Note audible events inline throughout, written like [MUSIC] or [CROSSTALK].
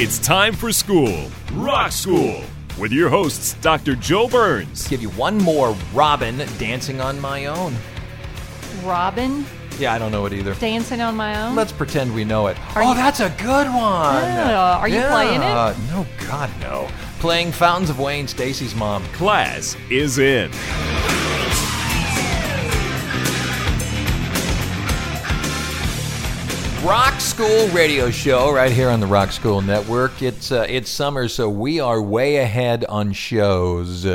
It's time for school, Rock School, with your hosts, Dr. Joe Burns. Give you one more Robyn dancing on my own. Robyn Yeah, I don't know it either. dancing on my own. Let's pretend we know it. Are oh, you- that's a good one. Yeah, are you playing it? No, God, no. Playing Fountains of Wayne, Stacy's mom. Class is in. Rock School Radio Show right here on the Rock School Network. It's uh, it's summer, so we are way ahead on shows.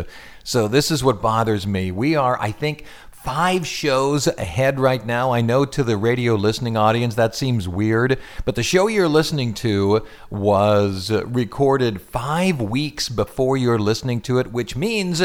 So this is what bothers me. We are, I think, five shows ahead right now. I know to the radio listening audience that seems weird, but the show you're listening to was recorded five weeks before you're listening to it, which means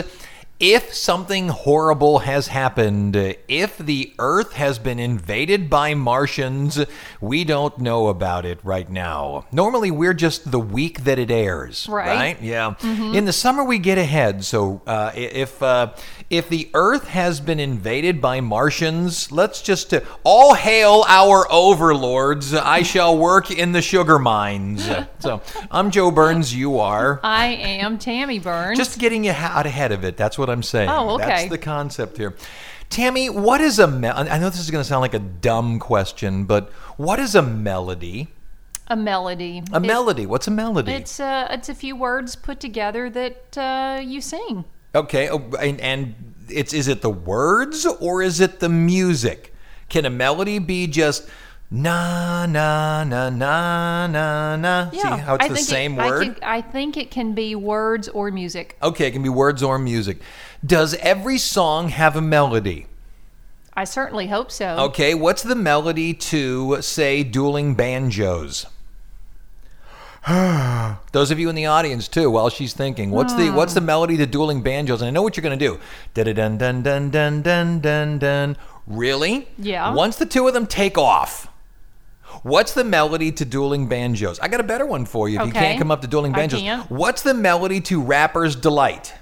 if something horrible has happened, if the Earth has been invaded by Martians, we don't know about it right now. Normally, we're just the week that it airs, Right. right? Yeah. In the summer, we get ahead. So uh, if uh, if the Earth has been invaded by Martians, let's just uh, all hail our overlords. I shall work in the sugar mines. [LAUGHS] so I'm Joe Burns. You are. I am Tammy Burns. Just getting you out ahead of it. That's what I'm saying. Oh, okay. That's the concept here. Tammy, what is a me- I know this is going to sound like a dumb question, but what is a melody? a melody. A melody. What's a melody? It's a, it's a few words put together that uh, you sing. okay, oh, and, and it's is it the words or is it the music? Can a melody be just na na na na na na? Yeah, See how it's I the think it- same I word? think, I think it can be words or music. okay, it can be words or music. Does every song have a melody? I certainly hope so. Okay, what's the melody to say dueling banjos? [SIGHS] Those of you in the audience too, while she's thinking, what's the what's the hmm. melody to dueling banjos? And I know what you're gonna do. Dun dun dun dun dun dun dun dun. Really? Yeah. Once the two of them take off, what's the melody to dueling banjos? I got a better one for you. If you can't come up to dueling banjos, what's the melody to rapper's delight?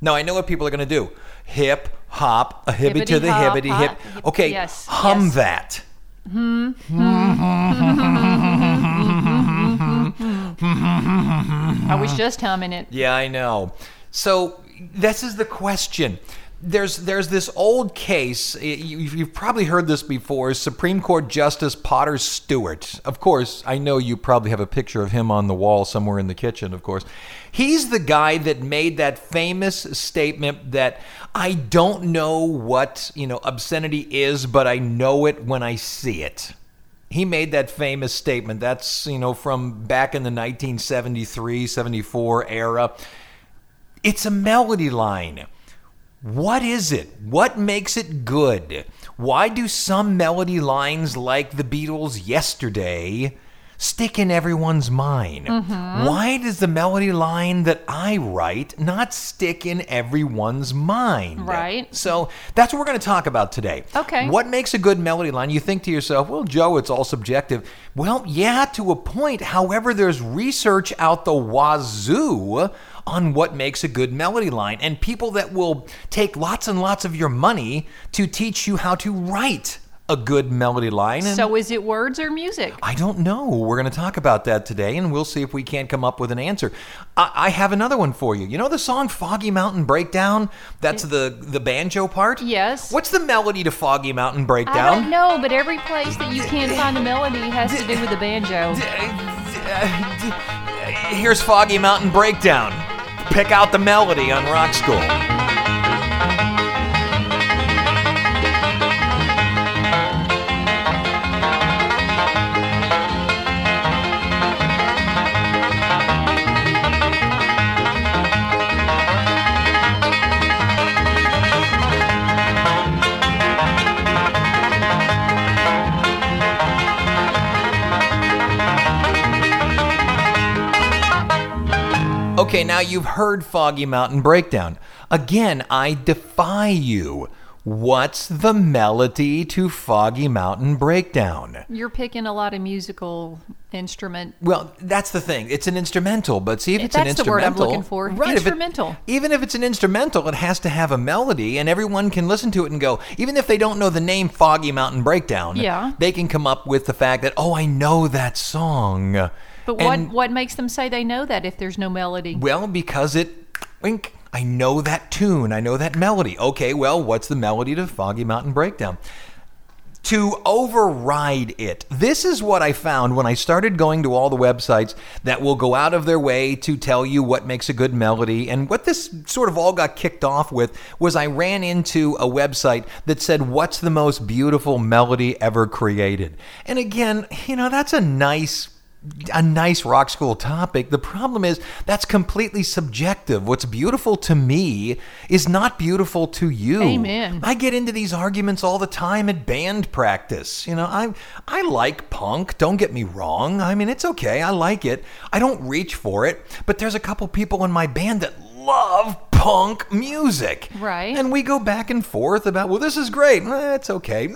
Now I know what people are gonna do. Hip hop, a hippie to the Hibbity-hop, hibbity hip. Okay, Yes, hum yes. that. [LAUGHS] I was just humming it. Yeah, I know. So this is the question. There's there's this old case. You've probably heard this before. Supreme Court Justice Potter Stewart. Of course, I know you probably have a picture of him on the wall somewhere in the kitchen. Of course, he's the guy that made that famous statement that I don't know what you know obscenity is, but I know it when I see it. He made that famous statement. That's, you know, from back in the 1973 74 era. It's a melody line. What is it? What makes it good? Why do some melody lines like the Beatles' Yesterday stick in everyone's mind? Mm-hmm. Why does the melody line that I write not stick in everyone's mind? Right. So that's what we're going to talk about today. Okay. What makes a good melody line? You think to yourself, well, Joe, it's all subjective. Well, yeah, to a point. However, there's research out the wazoo on what makes a good melody line, and people that will take lots and lots of your money to teach you how to write a good melody line. So is it words or music? I don't know. We're going to talk about that today, and we'll see if we can't come up with an answer. I, I have another one for you. You know the song "Foggy Mountain Breakdown"? That's the the banjo part. Yes. What's the melody to "Foggy Mountain Breakdown"? I don't know, but every place that you can't find a melody has to do with the banjo. [LAUGHS] Here's Foggy Mountain Breakdown. Pick out the melody on Rock School. Okay, now you've heard Foggy Mountain Breakdown. Again, I defy you. What's the melody to Foggy Mountain Breakdown? You're picking a lot of musical instrument. Well, that's the thing. It's an instrumental, but see if it's an instrumental. That's the word I'm looking for. Right, if it- Instrumental. even if it's an instrumental, it has to have a melody, and everyone can listen to it and go. Even if they don't know the name Foggy Mountain Breakdown, Yeah. they can come up with the fact that oh, I know that song. But And- what what makes them say they know that if there's no melody? Well, because it, wink, I know that tune. I know that melody. Okay, well, what's the melody to Foggy Mountain Breakdown? To override it. This is what I found when I started going to all the websites that will go out of their way to tell you what makes a good melody. And what this sort of all got kicked off with was I ran into a website that said, What's the most beautiful melody ever created? And again, you know, that's a nice a nice rock school topic. The problem is that's completely subjective. What's beautiful to me is not beautiful to you. Amen. I get into these arguments all the time at band practice. You know, I I like punk, don't get me wrong. I mean, it's okay. I like it. I don't reach for it, but there's a couple people in my band that love punk music. Right. And we go back and forth about, well, this is great. Eh, it's okay.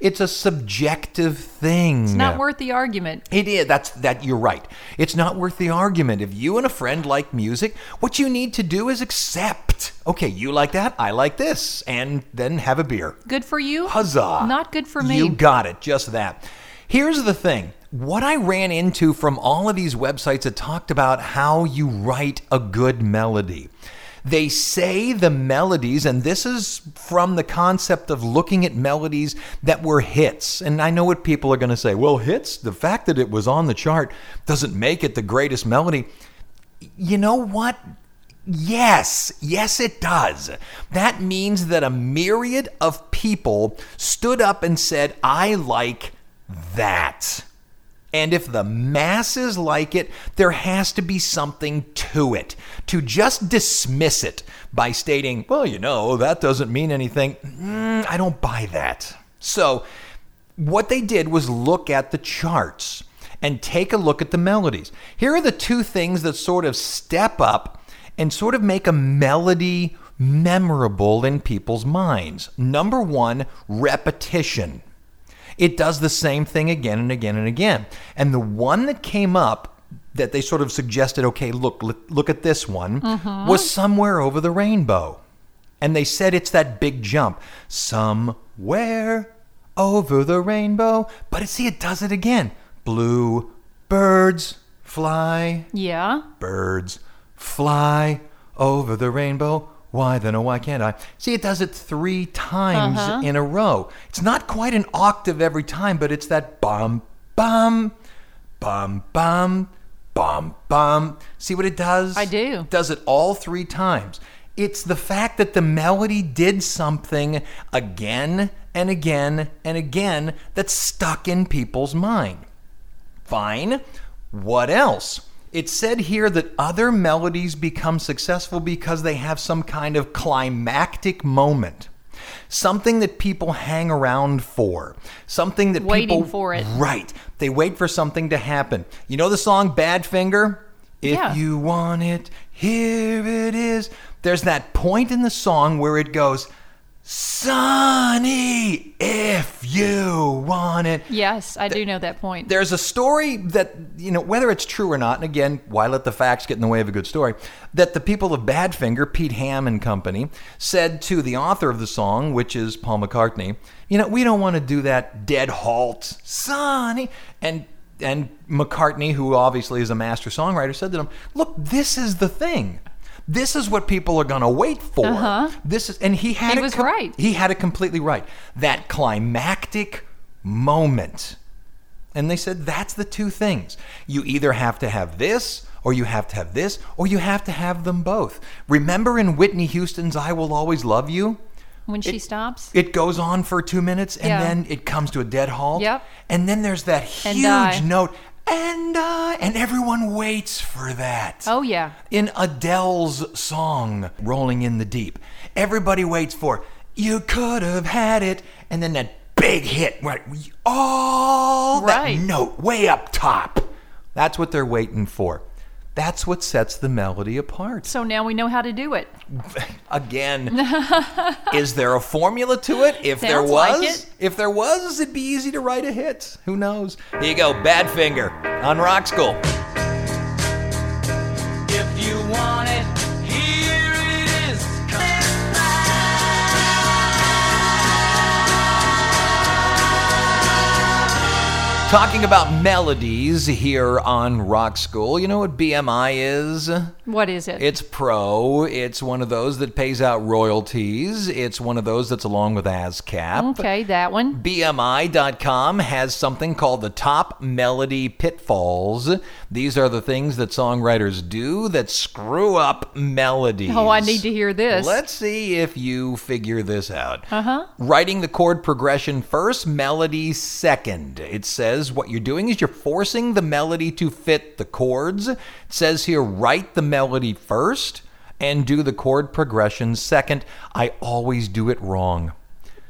It's a subjective thing. It's not worth the argument. It is. That's that. You're right. It's not worth the argument. If you and a friend like music, what you need to do is accept. Okay, you like that. I like this, and then have a beer. Good for you. Huzzah! Not good for me. You got it. Just that. Here's the thing. What I ran into from all of these websites that talked about how you write a good melody. They say the melodies, and this is from the concept of looking at melodies that were hits. And I know what people are going to say. Well, hits, the fact that it was on the chart doesn't make it the greatest melody. You know what? Yes, yes, it does. That means that a myriad of people stood up and said, I like that. And if the masses like it, there has to be something to it. To just dismiss it by stating, well, you know, that doesn't mean anything, mm, I don't buy that. So, what they did was look at the charts and take a look at the melodies. Here are the two things that sort of step up and sort of make a melody memorable in people's minds. Number one, repetition. It does the same thing again and again and again. And the one that came up that they sort of suggested, okay, look, look, look at this one, mm-hmm. was somewhere over the rainbow. And they said it's that big jump. Somewhere over the rainbow. But see, it does it again. Blue birds fly Yeah. birds fly over the rainbow. Why then, oh, why can't I? See, it does it three times Uh-huh. in a row. It's not quite an octave every time, but it's that bum, bum, bum, bum, bum, bum. See what it does? I do. It does it all three times. It's the fact that the melody did something again and again and again that stuck in people's mind. Fine. What else? It said here that other melodies become successful because they have some kind of climactic moment. Something that people hang around for. Something that people Waiting people for it. Right. They wait for something to happen. You know the song Badfinger? If Yeah. you want it, here it is. There's that point in the song where it goes, Sonny, if you want it. Yes, I do know that point. There's a story that, you know, whether it's true or not, and again, why let the facts get in the way of a good story, that the people of Badfinger, Pete Ham and company, said to the author of the song, which is Paul McCartney, you know, we don't want to do that dead halt, Sonny. And and McCartney, who obviously is a master songwriter, said to them, look, this is the thing. This is what people are going to wait for. Uh-huh. This is, and he had He it was com- right. He had it completely right. That climactic moment. And they said that's the two things. You either have to have this, or you have to have this, or you have to have them both. Remember in Whitney Houston's I Will Always Love You? when she it- stops. It goes on for two minutes and Yeah. then it comes to a dead halt. Yep. And then there's that huge note, and I, and everyone waits for that oh yeah. in Adele's song Rolling in the Deep. Everybody waits for You could have had it and then that big hit right all Right. that note way up top. That's what they're waiting for. That's what sets the melody apart. So now we know how to do it. [LAUGHS] Again, is there a formula to it? If there was, like if there was, it'd be easy to write a hit. Who knows? Here you go, Badfinger on Rock School. Talking about melodies here on Rock School. You know what BMI is? What is it? It's pro. It's one of those that pays out royalties. It's one of those that's along with ASCAP. okay, that one. BMI.com has something called the Top Melody Pitfalls. These are the things that songwriters do that screw up melodies. Oh, I need to hear this. Let's see if you figure this out. Uh huh. Writing the chord progression first, melody second. It says what you're doing is you're forcing the melody to fit the chords. It says here, write the melody first and do the chord progression second. I always do it wrong.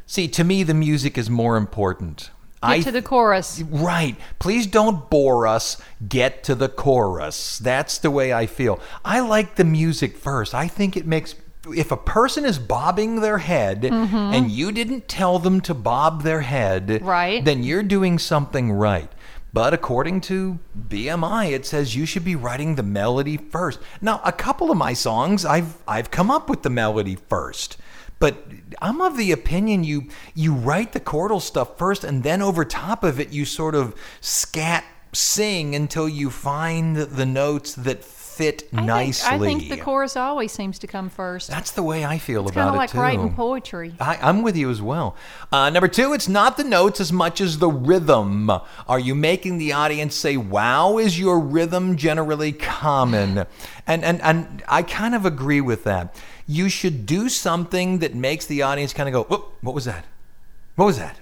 See, to me, the music is more important. Get I to the chorus. Right. Please don't bore us. Get to the chorus. That's the way I feel. I like the music first. I think it makes. If a person is bobbing their head mm-hmm. and you didn't tell them to bob their head, Right. then you're doing something right. But according to BMI, it says you should be writing the melody first. Now, a couple of my songs, I've I've come up with the melody first. But I'm of the opinion you you write the chordal stuff first, and then over top of it, you sort of scat sing until you find the notes that fit I nicely. Think, I think the chorus always seems to come first. That's the way I feel about it. it's about kind of like writing poetry. I, I'm with you as well. Uh, number two, it's not the notes as much as the rhythm. Are you making the audience say, wow? Is your rhythm generally common? And, and, and I kind of agree with that. You should do something that makes the audience kind of go, what was that? What was that?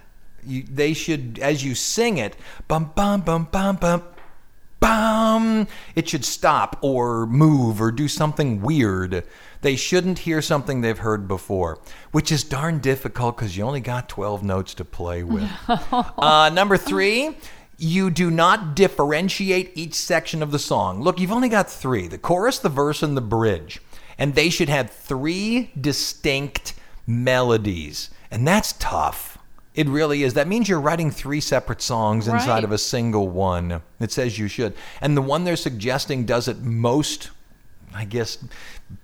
You, they should, as you sing it, bum, bum, bum, bum, bum, bum, it should stop or move or do something weird. They shouldn't hear something they've heard before, which is darn difficult because you only got 12 notes to play with. [LAUGHS] uh, number three, you do not differentiate each section of the song. Look, you've only got three the chorus, the verse, and the bridge. And they should have three distinct melodies. And that's tough. It really is. That means you're writing three separate songs inside of a single one. It says you should. And the one they're suggesting does it most, I guess,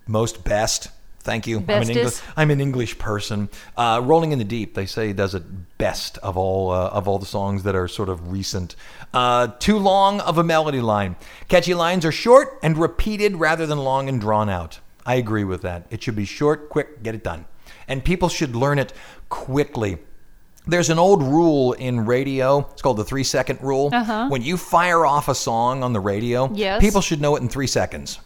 most best. Thank you. I'm an, English, Bestest. I'm an English person. Uh, Rolling in the Deep, they say, does it best of all uh, of all the songs that are sort of recent. Uh, too long of a melody line. Catchy lines are short and repeated rather than long and drawn out. I agree with that. It should be short, quick, get it done. And people should learn it quickly. There's an old rule in radio. It's called the three second rule. Uh-huh. When you fire off a song on the radio, Yes. people should know it in three seconds.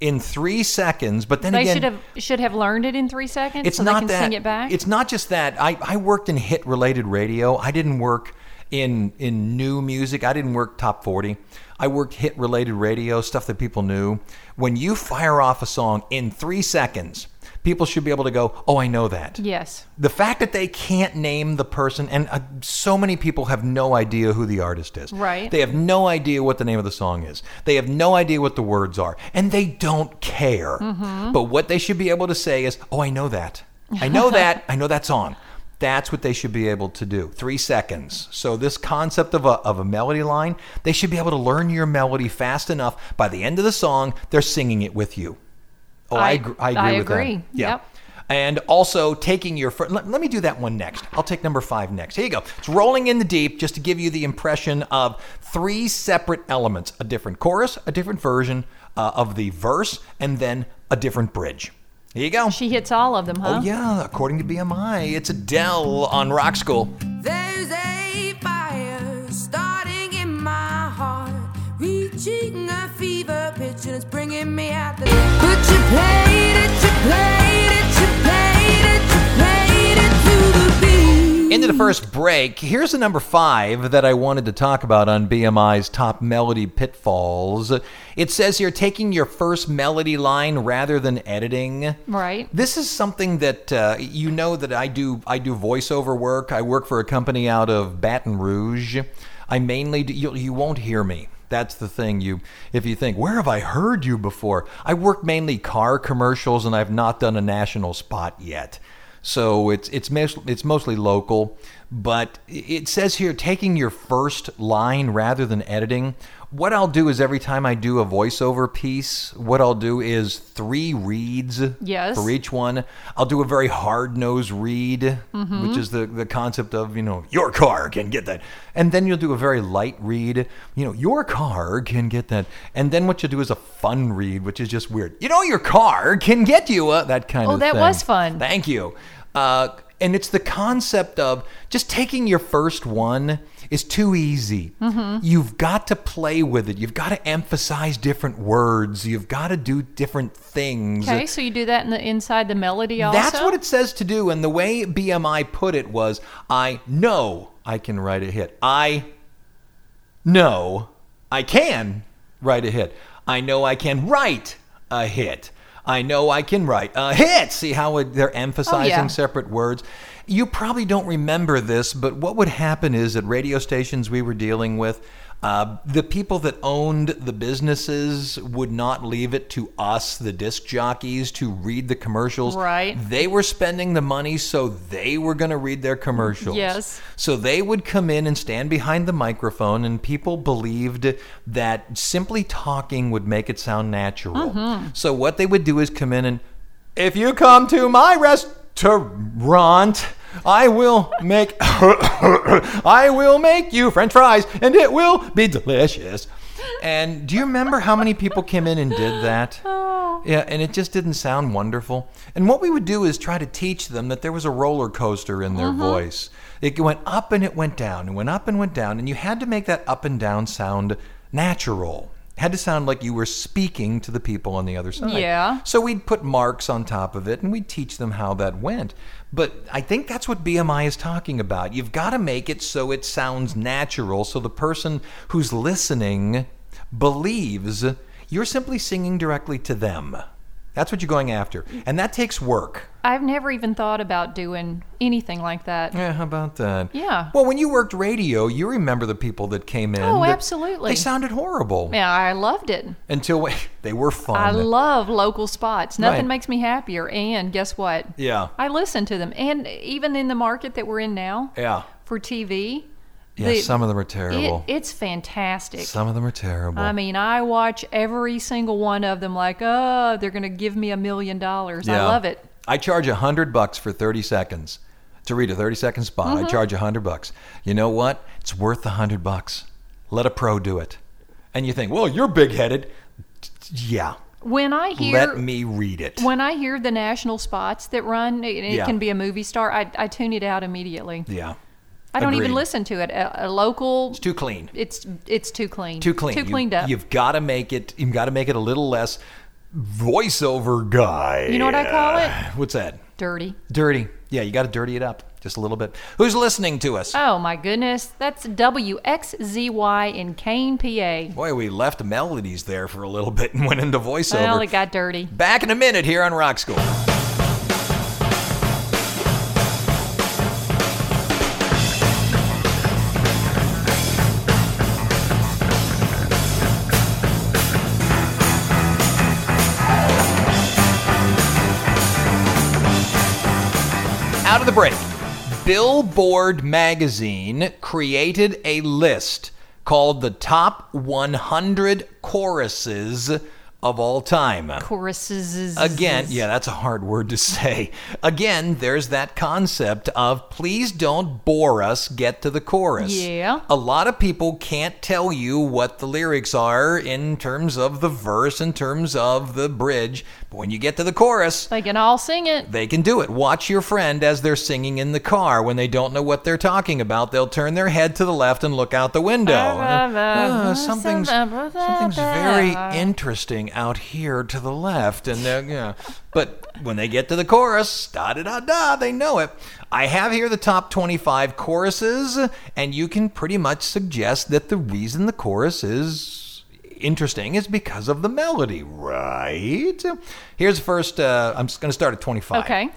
In three seconds, but then They again, should have should have learned it in three seconds it's so not they can that. sing it back. It's not just that. I, I worked in hit related radio. I didn't work in in new music. I didn't work top 40. I worked hit related radio, stuff that people knew. When you fire off a song in 3 seconds, people should be able to go, "Oh, I know that." yes. The fact that they can't name the person, and uh, so many people have no idea who the artist is. Right. They have no idea what the name of the song is. They have no idea what the words are, and they don't care. Mm-hmm. But what they should be able to say is, "Oh, I know that. I know [LAUGHS] that. I know that song." That's what they should be able to do. Three seconds. So this concept of a, of a melody line, they should be able to learn your melody fast enough. By the end of the song, they're singing it with you. Oh, I, I- agr- I agree I with agree. that. Yeah. Yep. And also taking your fir- let, let me do that one next. I'll take number five next. Here you go. It's rolling in the deep, just to give you the impression of three separate elements: a different chorus, a different version uh, of the verse, and then a different bridge. Here you go. She hits all of them, huh? oh yeah, according to BMI, it's Adele on Rock School. Into the first break, here's the number five that I wanted to talk about on BMI's top melody pitfalls. It says here taking your first melody line rather than editing. Right. This is something that uh, you know that I do. I do voiceover work. I work for a company out of Baton Rouge. I mainly do, you, you won't hear me. That's the thing. You, if you think, where have I heard you before? I work mainly car commercials, and I've not done a national spot yet. So it's it's it's mostly local, but it says here taking your first line rather than editing. What I'll do is every time I do a voiceover piece, what I'll do is three reads Yes. for each one. I'll do a very hard nosed read, which is the, the concept of, you know, your car can get that. And then you'll do a very light read, you know, your car can get that. And then what you'll do is a fun read, which is just weird. You know, your car can get you a, that kind of Oh, of that thing. was fun. Thank you. Uh, and it's the concept of just taking your first one is too easy. Mm-hmm. You've got to play with it. You've got to emphasize different words. You've got to do different things. Okay, so you do that in the inside the melody also. That's what it says to do. And the way BMI put it was I know I can write a hit. I know I can write a hit. I know I can write a hit. I know I can write a hit. See how they're emphasizing yeah. separate words? You probably don't remember this, but what would happen is at radio stations we were dealing with, uh, the people that owned the businesses would not leave it to us, the disc jockeys, to read the commercials. Right. They were spending the money, so they were going to read their commercials. Yes. So they would come in and stand behind the microphone, and people believed that simply talking would make it sound natural. Mm-hmm. So what they would do is come in and, if you come to my restaurant, I will make [COUGHS] I will make you French fries, and it will be delicious. And do you remember how many people came in and did that? Oh. Yeah, and it just didn't sound wonderful. And what we would do is try to teach them that there was a roller coaster in their Mm-hmm. voice. It went up and it went down, and went up and went down, and you had to make that up and down sound natural. Had to sound like you were speaking to the people on the other side. Yeah. So we'd put marks on top of it and we'd teach them how that went. But I think that's what BMI is talking about. You've got to make it so it sounds natural so the person who's listening believes you're simply singing directly to them. That's what you're going after. And that takes work. I've never even thought about doing anything like that. Yeah, how about that? Yeah. Well, when you worked radio, you remember the people that came in. Oh, absolutely. They sounded horrible. Yeah, I loved it. Until [LAUGHS] they were fun. I love local spots. Nothing Right. makes me happier. And guess what? Yeah. I listen to them. And even in the market that we're in now Yeah. for TV, Yeah, the- some of them are it, terrible. it's fantastic. some of them are terrible. I mean, I watch every single one of them like, oh, they're going to give me a million dollars. I love it. I charge a hundred bucks for thirty seconds to read a thirty second spot. Mm-hmm. I charge a hundred bucks. You know what? It's worth a hundred bucks. Let a pro do it. And you think, well, you're big headed. Yeah. When I hear Let me read it. when I hear the national spots that run, it, it Yeah. can be a movie star. I, I tune it out immediately. yeah. I don't even listen to it. A, a local, It's too clean. it's it's too clean. Too clean. Too You- cleaned up. You've got to make it. You've got to make it a little less voiceover guy. You know what I call it? [SIGHS] What's that? Dirty. Dirty. Yeah, you got to dirty it up just a little bit. Who's listening to us? Oh my goodness, that's WXZY in Kane, PA. Boy, we left melodies there for a little bit and went into voiceover. Well, it got dirty. Back in a minute here on Rock School. Out of the break, Billboard magazine created a list called the top 100 choruses of all time. Choruses. Again, yeah, that's a hard word to say. Again, there's that concept of please don't bore us, get to the chorus. Yeah. A lot of people can't tell you what the lyrics are in terms of the verse, in terms of the bridge. But when you get to the chorus, They can all sing it. they can do it. Watch your friend as they're singing in the car. When they don't know what they're talking about, they'll turn their head to the left and look out the window. Uh, something's, something's very interesting out here to the left. And uh, yeah. But when they get to the chorus, da da da da, they know it. I have here the top 25 choruses, and you can pretty much suggest that the reason the chorus is interesting is because of the melody, right? Here's first, uh, I'm just going to start at 25. Okay.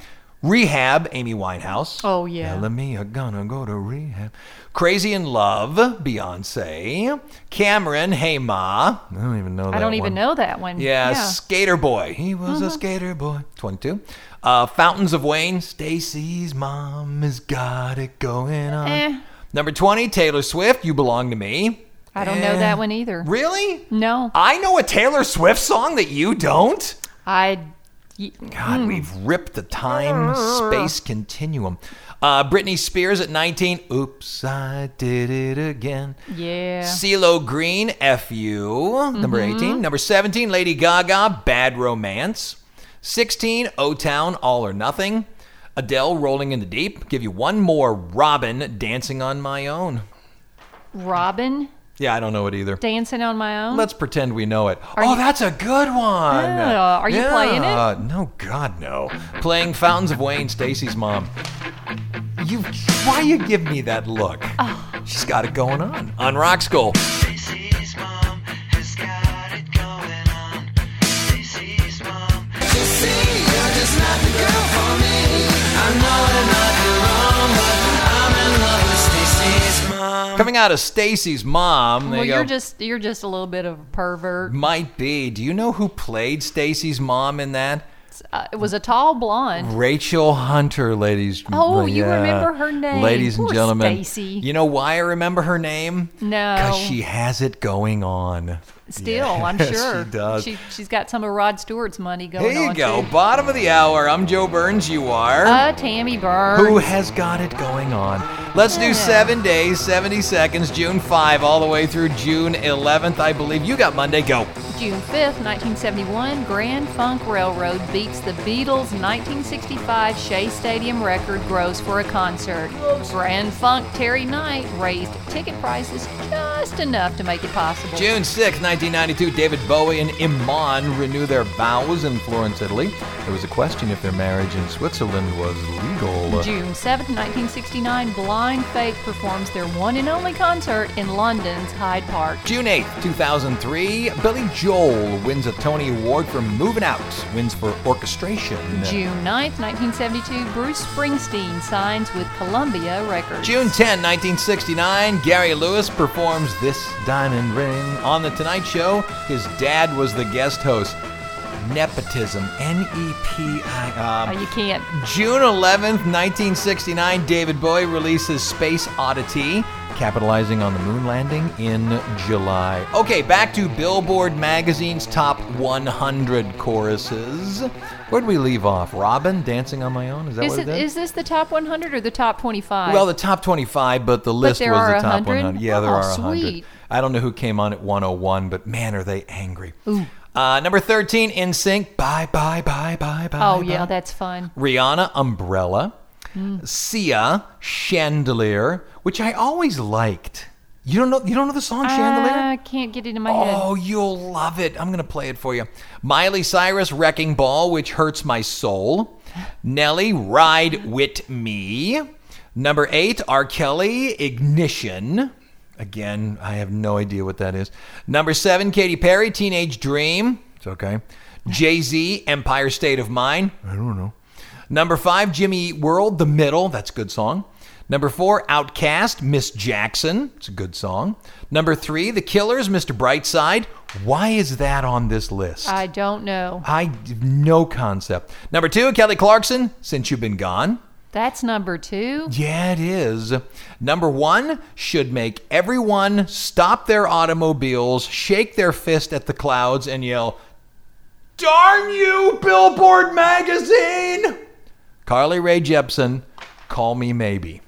Rehab, Amy Winehouse. Oh, yeah. Telling me you're gonna go to rehab. Crazy in Love, Beyonce. Cam'ron, Hey Ma. I don't even know that I don't even one. know that one. Yeah, yeah. Skater Boy. He was a skater boy. 22. Uh, Fountains of Wayne. Stacy's mom has got it going on. Eh. Number 20, Taylor Swift. You belong to me. I don't know Eh. that one either. Really? No, I know a Taylor Swift song that you don't. I. God, Hmm. we've ripped the time space continuum. Uh, Britney Spears at 19. Oops, I did it again. Yeah. CeeLo Green, F.U. Number Mm-hmm. 18. Number 17, Lady Gaga, Bad Romance. 16, O Town, All or Nothing. Adele, Rolling in the Deep. Give you one more. Robyn, Dancing on My Own. Robyn Yeah, I don't know it either. dancing on my own. Let's pretend we know it. Are oh, you- that's a good one. Yeah, are you playing it? Yeah. No, God, no. Playing Fountains of Wayne, Stacy's mom. You, why you give me that look? Oh. She's got it going on on Rock School. Coming out of Stacy's mom. Well, you you're go. just you're just a little bit of a pervert. Might be. Do you know who played Stacy's mom in that? Uh, it was a tall blonde. Rachel Hunter, ladies. Oh, you remember her name. Ladies and gentlemen. Stacy. You know why I remember her name? No. Because she has it going on. Still, I'm [LAUGHS] sure she does. She, she's got some of Rod Stewart's money going on. Here you on. go. too. Bottom of the hour. I'm Joe Burns. You are. Uh, Tammy Burns. who has got it going on? Let's do seven days, 70 seconds, June 5, all the way through June 11th. I believe you got Monday. Go. June 5th, 1971, Grand Funk Railroad beats the Beatles' 1965 Shea Stadium record grows for a concert. Grand Funk Terry Knight raised ticket prices just enough to make it possible. June 6, 1992, David Bowie and Iman renew their vows in Florence, Italy. There was a question if their marriage in Switzerland was legal. June 7, 1969, Blind Faith performs their one and only concert in London's Hyde Park. June 8, 2003, Billy Joel wins a Tony Award for Moving Out, wins for orchestration. June 9, 1972, Bruce Springsteen signs with Columbia Records. June 10, 1969, Gary Lewis performs This Diamond Ring on The Tonight Show. His dad was the guest host. Nepotism. N E P I. Oh, Um, you can't. June 11th, 1969, David Bowie releases Space Oddity, capitalizing on the moon landing in July. Okay, back to Billboard Magazine's top 100 choruses. Where'd we leave off? Robyn, Dancing on My Own? Is that Is, what it, it is this the top 100 or the top 25? well, the top 25, but the list there was the top 100? 100. Yeah, there Oh, are 100. sweet. I don't know who came on at 101, but man, are they angry. Uh, number 13, NSYNC. Bye, bye, bye, bye, bye. oh, yeah, that's fun. Rihanna, Umbrella. Sia, Chandelier, which I always liked. You don't know? You don't know the song Chandelier? I can't get it in my head. Oh, you'll love it. I'm going to play it for you. Miley Cyrus, Wrecking Ball, which hurts my soul. Nelly, Ride With Me. Number eight, R. Kelly, Ignition. Again, I have no idea what that is. Number seven, Katy Perry, Teenage Dream. It's okay. Jay Z, Empire State of Mind. I don't know. Number five, Jimmy Eat World, The Middle. That's a good song. Number four, OutKast, Miss Jackson. It's a good song. Number three, The Killers, Mr. Brightside. Why is that on this list? I don't know. I no concept. Number two, Kelly Clarkson, Since You've Been Gone. That's number two. Yeah, it is. Number one should make everyone stop their automobiles, shake their fist at the clouds, and yell, Darn you, Billboard Magazine! Carly Rae Jepsen, Call Me Maybe.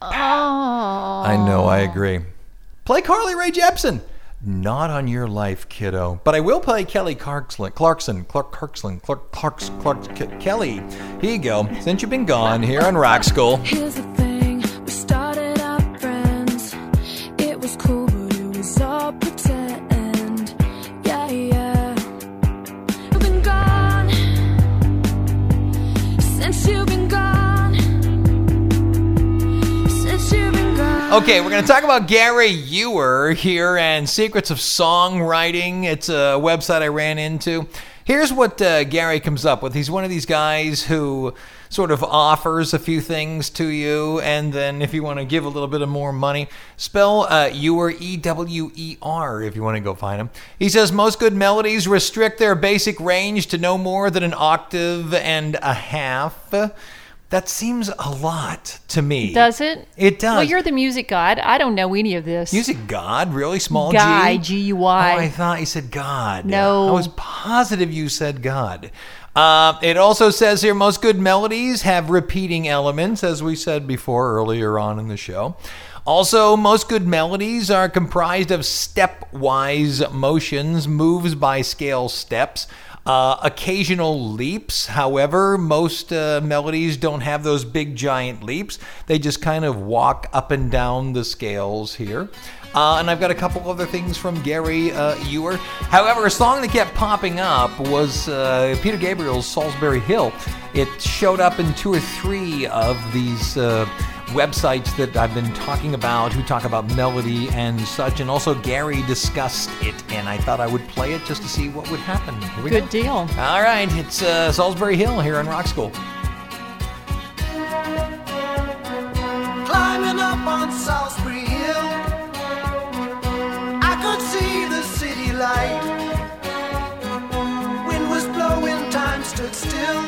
Oh. I know, I agree. Play Carly Rae Jepsen. Not on your life, kiddo. But I will play Kelly Clarkson, Clarkson, Clark Clarkson, Clark Clarks, Clark Kelly. Here you go. Since you've been gone here on Rock School. Okay, we're going to talk about Gary Ewer here and Secrets of Songwriting. It's a website I ran into. Here's what uh, Gary comes up with. He's one of these guys who sort of offers a few things to you, and then if you want to give a little bit of more money, spell uh, Ewer E W E R if you want to go find him. He says most good melodies restrict their basic range to no more than an octave and a half. That seems a lot to me. Does it? It does. Well, you're the music god. I don't know any of this. Music God, really small Guy, G. G-U-Y. Oh, I thought you said God. No. I was positive you said God. Uh, it also says here most good melodies have repeating elements, as we said before earlier on in the show. Also, most good melodies are comprised of stepwise motions, moves by scale steps. Uh, occasional leaps. However, most uh, melodies don't have those big giant leaps. They just kind of walk up and down the scales here. Uh, and I've got a couple other things from Gary uh, Ewer. However, a song that kept popping up was uh, Peter Gabriel's Solsbury Hill. It showed up in two or three of these uh, websites that I've been talking about who talk about melody and such. And also, Gary discussed it, and I thought I would play it just to see what would happen. Here we Good go. deal. All right, it's uh, Solsbury Hill here on Rock School. climbing up on Solsbury Hill. I could see the city light. Wind was blowing, time stood still.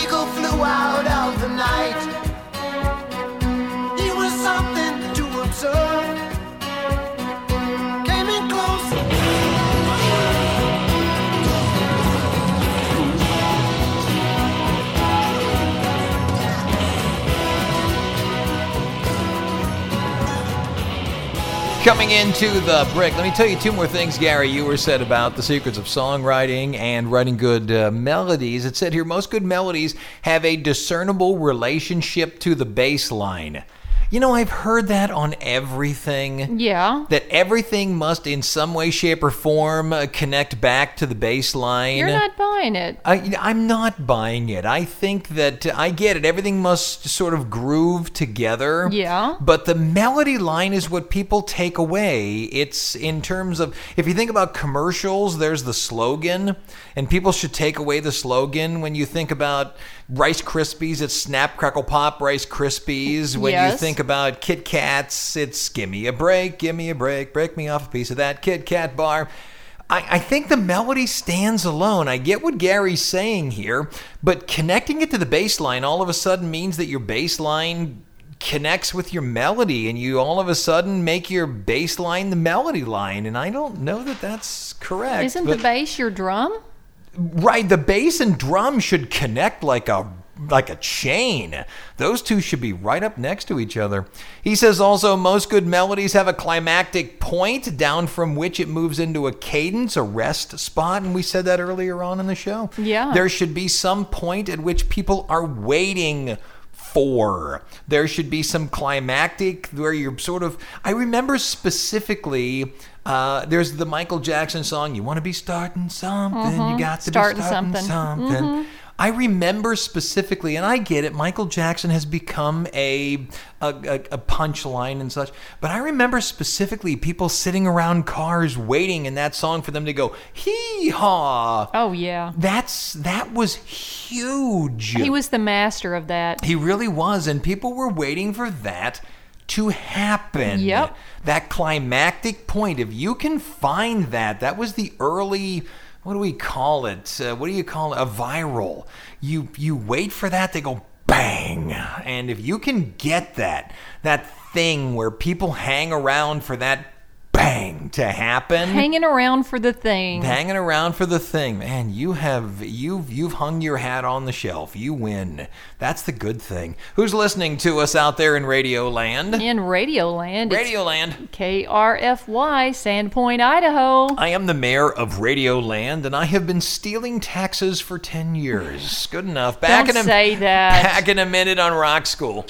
Eagle flew out of the night. Coming into the break, let me tell you two more things, Gary. Ewer said about the secrets of songwriting and writing good uh, melodies. It said here most good melodies have a discernible relationship to the bass line. You know, I've heard that on everything. Yeah. That everything must, in some way, shape, or form, uh, connect back to the bass line. You're not buying it. I, I'm not buying it. I think that I get it. Everything must sort of groove together. Yeah. But the melody line is what people take away. It's in terms of, if you think about commercials, there's the slogan, and people should take away the slogan when you think about Rice Krispies, it's Snap, Crackle, Pop, Rice Krispies. When you think about Kit Kats, it's Give me a break, give me a break, break me off a piece of that Kit Kat bar. I, I think the melody stands alone. I get what Gary's saying here, but connecting it to the bass line all of a sudden means that your bass line connects with your melody and you all of a sudden make your bass line the melody line. And I don't know that that's correct. Isn't the bass your drum? Right, the bass and drum should connect like a like a chain. Those two should be right up next to each other. He says also most good melodies have a climactic point down from which it moves into a cadence, a rest spot, and we said that earlier on in the show. Yeah. There should be some point at which people are waiting for. There should be some climactic where you're sort of. I remember specifically. Uh, there's the Michael Jackson song. You want to be starting something. You got to be starting something. something. I remember specifically, and I get it. Michael Jackson has become a a, a, a punchline and such, but I remember specifically people sitting around cars waiting in that song for them to go hee haw. Oh yeah. That's that was huge. He was the master of that. He really was, and people were waiting for that to happen. Yep. That climactic point. If you can find that, that was the early. What do we call it? Uh, what do you call it? A viral. You you wait for that to go bang, and if you can get that that thing where people hang around for that to happen, Hanging around for the thing. hanging around for the thing man you have you've you've hung your hat on the shelf you win that's the good thing who's listening to us out there in radio land in Radioland. radio land It's KRFY, Sandpoint, Idaho. I am the mayor of Radio Land, and I have been stealing taxes for 10 years. Good enough. Back Don't in a, say that. [LAUGHS] Back in a minute on Rock School.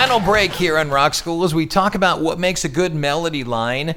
Final break here on Rock School as we talk about what makes a good melody line.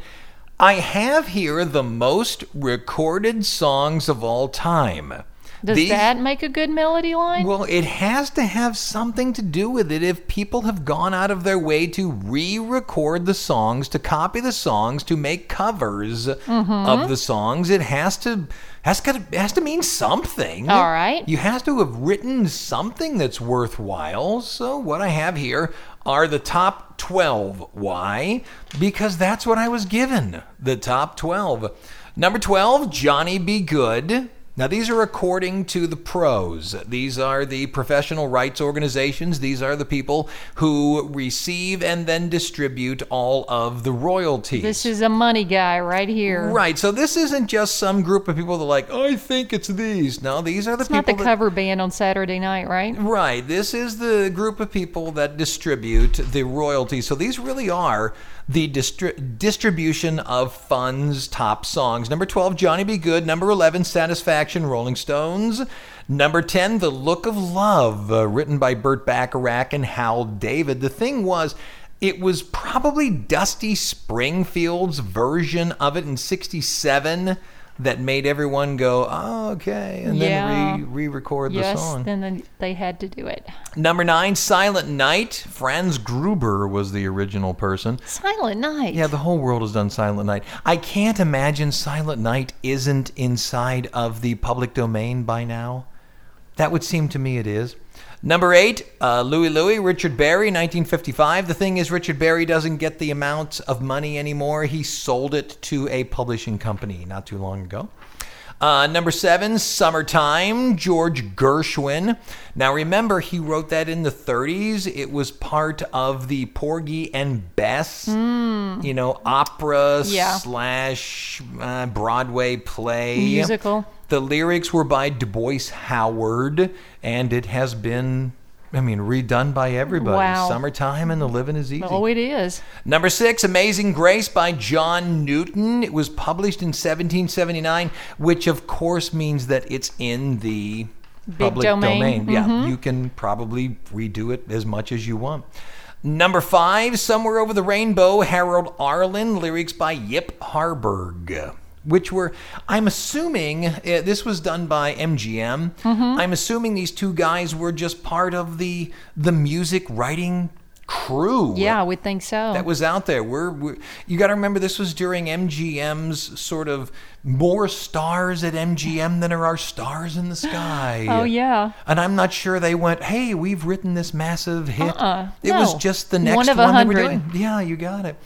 I have here the most recorded songs of all time. Does These- that make a good melody line? Well, it has to have something to do with it if people have gone out of their way to re record the songs, to copy the songs, to make covers Mm-hmm. of the songs. It has to. Has got to, has to mean something. All right. You have to have written something that's worthwhile. So, what I have here are the top 12. Why? Because that's what I was given the top 12. Number 12, Johnny B. Goode. Now, these are according to the pros. These are the professional rights organizations. These are the people who receive and then distribute all of the royalties. this is a money guy right here. Right. So this isn't just some group of people that are like, I think it's these. No, these are the It's not the that, cover band on Saturday night, right? Right. This is the group of people that distribute the royalties. So these really are the distri- distribution of funds top songs. Number 12, Johnny B. Goode. Number 11, Satisfaction, Rolling Stones. Number 10, The Look of Love, uh, written by Burt Bacharach and Hal David. The thing was, it was probably Dusty Springfield's version of it in 67 that made everyone go, oh, okay, and Yeah. then re record the song. yes, then they- they had to do it. Number nine, Silent Night. Franz Gruber was the original person. Silent Night. Yeah, the whole world has done Silent Night. I can't imagine Silent Night isn't inside of the public domain by now. That would seem to me it is. Number eight, uh, Louie Louie, Richard Berry, 1955. The thing is, Richard Berry doesn't get the amount of money anymore. He sold it to a publishing company not too long ago. Uh, number seven, Summertime, George Gershwin. Now remember, he wrote that in the 30s. It was part of the Porgy and Bess, you know, opera Yeah. slash uh, Broadway play. Musical. The lyrics were by DuBose Heyward, and it has been, I mean, redone by everybody. Wow. Summertime and the living is easy. Oh, it is. Number six, Amazing Grace by John Newton. It was published in 1779, which of course means that it's in the Big public domain. Mm-hmm. Yeah, you can probably redo it as much as you want. Number five, Somewhere Over the Rainbow, Harold Arlen, lyrics by Yip Harburg. Which were, I'm assuming, uh, this was done by MGM. Mm-hmm. I'm assuming these two guys were just part of the the music writing crew Yeah, I would think so. that was out there. We're, we're you got to remember this was during MGM's sort of more stars at MGM than there are stars in the [GASPS] sky. oh, yeah. And I'm not sure they went, "Hey, we've written this massive hit." Uh-uh, It was just the next One of a were hundred. doing. Yeah, you got it.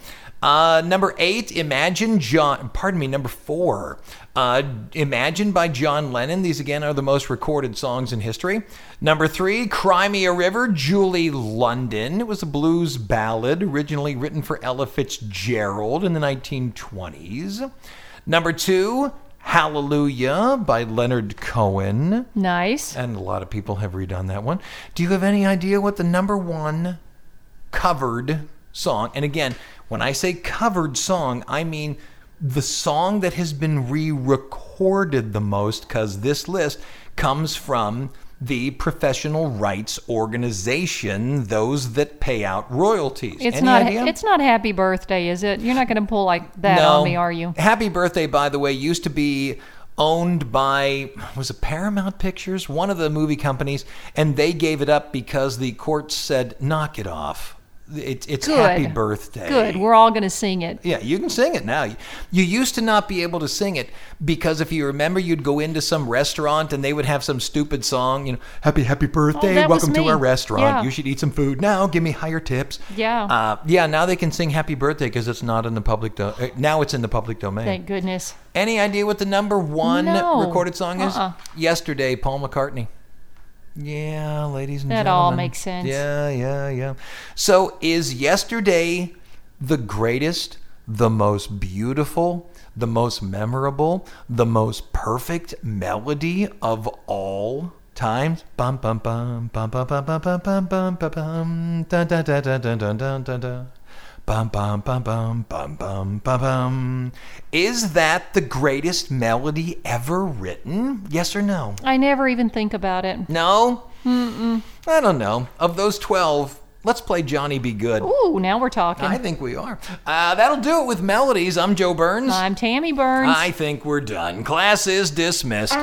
Uh, number eight, Imagine John. Pardon me, number four, uh, Imagine by John Lennon. These again are the most recorded songs in history. Number three, Cry Me a River, Julie London. It was a blues ballad originally written for Ella Fitzgerald in the 1920s. Number two, Hallelujah by Leonard Cohen. Nice. And a lot of people have redone that one. Do you have any idea what the number one covered song? And again, when I say covered song, I mean the song that has been re recorded the most, because this list comes from the professional rights organization, those that pay out royalties. It's Any not. idea? It's not Happy Birthday, is it? You're not going to pull like that on me, are you? Happy Birthday, by the way, used to be owned by was it Paramount Pictures, one of the movie companies, and they gave it up because the court said, "Knock it off. It's it's Good. Happy Birthday." Good. We're all going to sing it. Yeah, you can sing it now. You used to not be able to sing it because if you remember, you'd go into some restaurant and they would have some stupid song, you know, "Happy Happy Birthday, Oh, welcome to our restaurant. Yeah. You should eat some food now. Give me higher tips." Yeah. uh, yeah. Now they can sing Happy Birthday because it's not in the public. Do- uh, now it's in the public domain. Thank goodness. Any idea what the number one No. recorded song is? Uh-uh. Yesterday, Paul McCartney. Yeah, ladies and That gentlemen. That all makes sense. Yeah, yeah, yeah. So, is yesterday the greatest, the most beautiful, the most memorable, the most perfect melody of all times? Bum bum bum bum bum bum bum bum bum bum bum. Bum bum bum bum bum bum bum bum. Is that the greatest melody ever written? Yes or no? I never even think about it. No? Mm-mm. I don't know. Of those 12, Let's play Johnny B. Goode. Ooh, now we're talking. I think we are. Uh, that'll do it with melodies. I'm Joe Burns. I'm Tammy Burns. I think we're done. Class is dismissed.